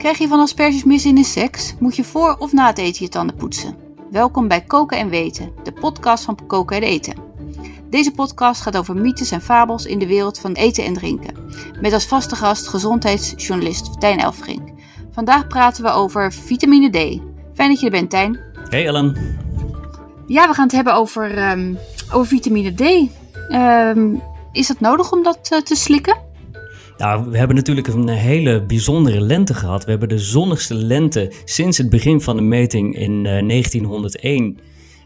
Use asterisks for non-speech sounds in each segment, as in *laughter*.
Krijg je van asperges mis in de seks? Moet je voor of na het eten je tanden poetsen? Welkom bij Koken en Weten, de podcast van Koken en Eten. Deze podcast gaat over mythes en fabels in de wereld van eten en drinken. Met als vaste gast gezondheidsjournalist Tijn Elfrink. Vandaag praten we over vitamine D. Fijn dat je er bent, Tijn. Hey Ellen. Ja, we gaan het hebben over, ehm, over vitamine D. Ehm, is het nodig om dat eh, te slikken? Nou, we hebben natuurlijk een hele bijzondere lente gehad. We hebben de zonnigste lente sinds het begin van de meting in 1901.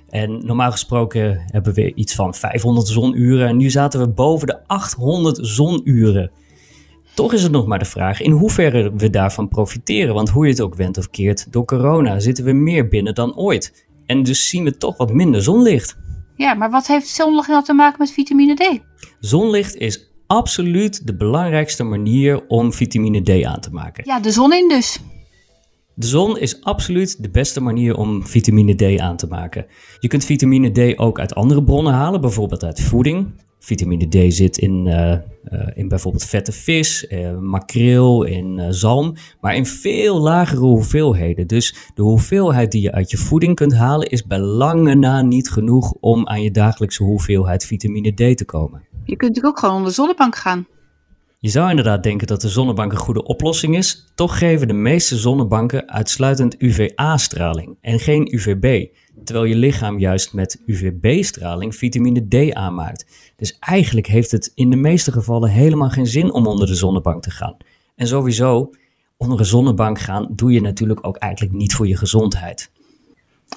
Eh, en normaal gesproken hebben we iets van 500 zonuren. En nu zaten we boven de 800 zonuren. Toch is het nog maar de vraag in hoeverre we daarvan profiteren. Want hoe je het ook went of keert, door corona zitten we meer binnen dan ooit. En dus zien we toch wat minder zonlicht. Ja, maar wat heeft zonlicht nou te maken met vitamine D? Zonlicht is absoluut de belangrijkste manier om vitamine D aan te maken. Ja, de zon in dus. De zon is absoluut de beste manier om vitamine D aan te maken. Je kunt vitamine D ook uit andere bronnen halen, bijvoorbeeld uit voeding. Vitamine D zit in, uh, uh, in bijvoorbeeld vette vis, uh, makreel, in zalm, maar in veel lagere hoeveelheden. Dus de hoeveelheid die je uit je voeding kunt halen is bij lange na niet genoeg om aan je dagelijkse hoeveelheid vitamine D te komen. Je kunt natuurlijk ook gewoon onder de zonnebank gaan. Je zou inderdaad denken dat de zonnebank een goede oplossing is. Toch geven de meeste zonnebanken uitsluitend UVA-straling en geen UVB. Terwijl je lichaam juist met UVB-straling vitamine D aanmaakt. Dus eigenlijk heeft het in de meeste gevallen helemaal geen zin om onder de zonnebank te gaan. En sowieso, onder een zonnebank gaan doe je natuurlijk ook eigenlijk niet voor je gezondheid.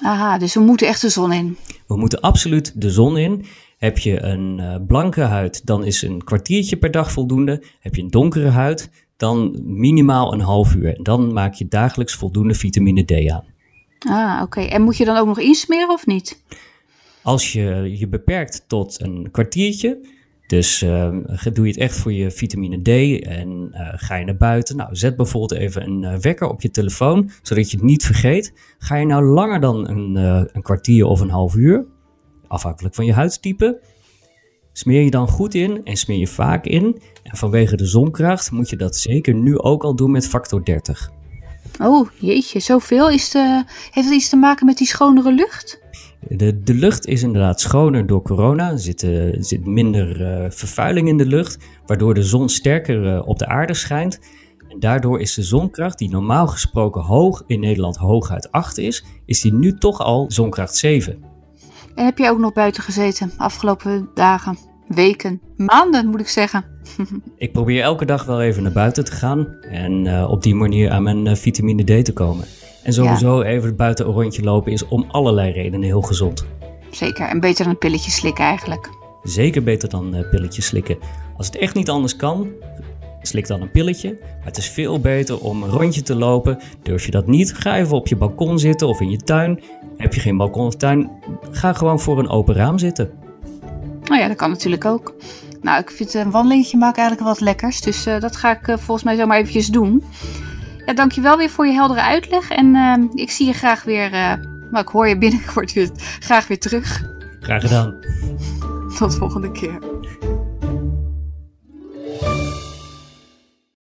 Aha, dus we moeten echt de zon in. We moeten absoluut de zon in. Heb je een uh, blanke huid, dan is een kwartiertje per dag voldoende. Heb je een donkere huid, dan minimaal een half uur. En dan maak je dagelijks voldoende vitamine D aan. Ah, oké. En moet je dan ook nog insmeren of niet? Als je je beperkt tot een kwartiertje, dus uh, doe je het echt voor je vitamine D en uh, ga je naar buiten. Nou, zet bijvoorbeeld even een uh, wekker op je telefoon, zodat je het niet vergeet. Ga je nou langer dan een, een kwartier of een half uur, afhankelijk van je huidtype, smeer je dan goed in en smeer je vaak in. En vanwege de zonkracht moet je dat zeker nu ook al doen met factor 30. Oh, jeetje, zoveel. Is de, heeft het iets te maken met die schonere lucht? De, de lucht is inderdaad schoner door corona. Er zit, uh, zit minder uh, vervuiling in de lucht, waardoor de zon sterker uh, op de aarde schijnt. En daardoor is de zonkracht, die normaal gesproken hoog in Nederland hooguit 8 is, is die nu toch al zonkracht 7. En heb jij ook nog buiten gezeten afgelopen dagen, weken, maanden moet ik zeggen? *laughs* ik probeer elke dag wel even naar buiten te gaan en uh, op die manier aan mijn uh, vitamine D te komen. En sowieso ja. even buiten een rondje lopen is om allerlei redenen heel gezond. Zeker, en beter dan een pilletje slikken eigenlijk. Zeker beter dan uh, pilletjes slikken. Als het echt niet anders kan, slik dan een pilletje. Maar het is veel beter om een rondje te lopen. Durf je dat niet, ga even op je balkon zitten of in je tuin. Heb je geen balkon of tuin, ga gewoon voor een open raam zitten. Nou ja, dat kan natuurlijk ook. Nou, ik vind een wandelingetje maken eigenlijk wat lekkers. Dus uh, dat ga ik uh, volgens mij zomaar eventjes doen. Ja, dankjewel weer voor je heldere uitleg. En uh, ik zie je graag weer... maar ik hoor je binnenkort weer, graag weer terug. Graag gedaan. Tot de volgende keer.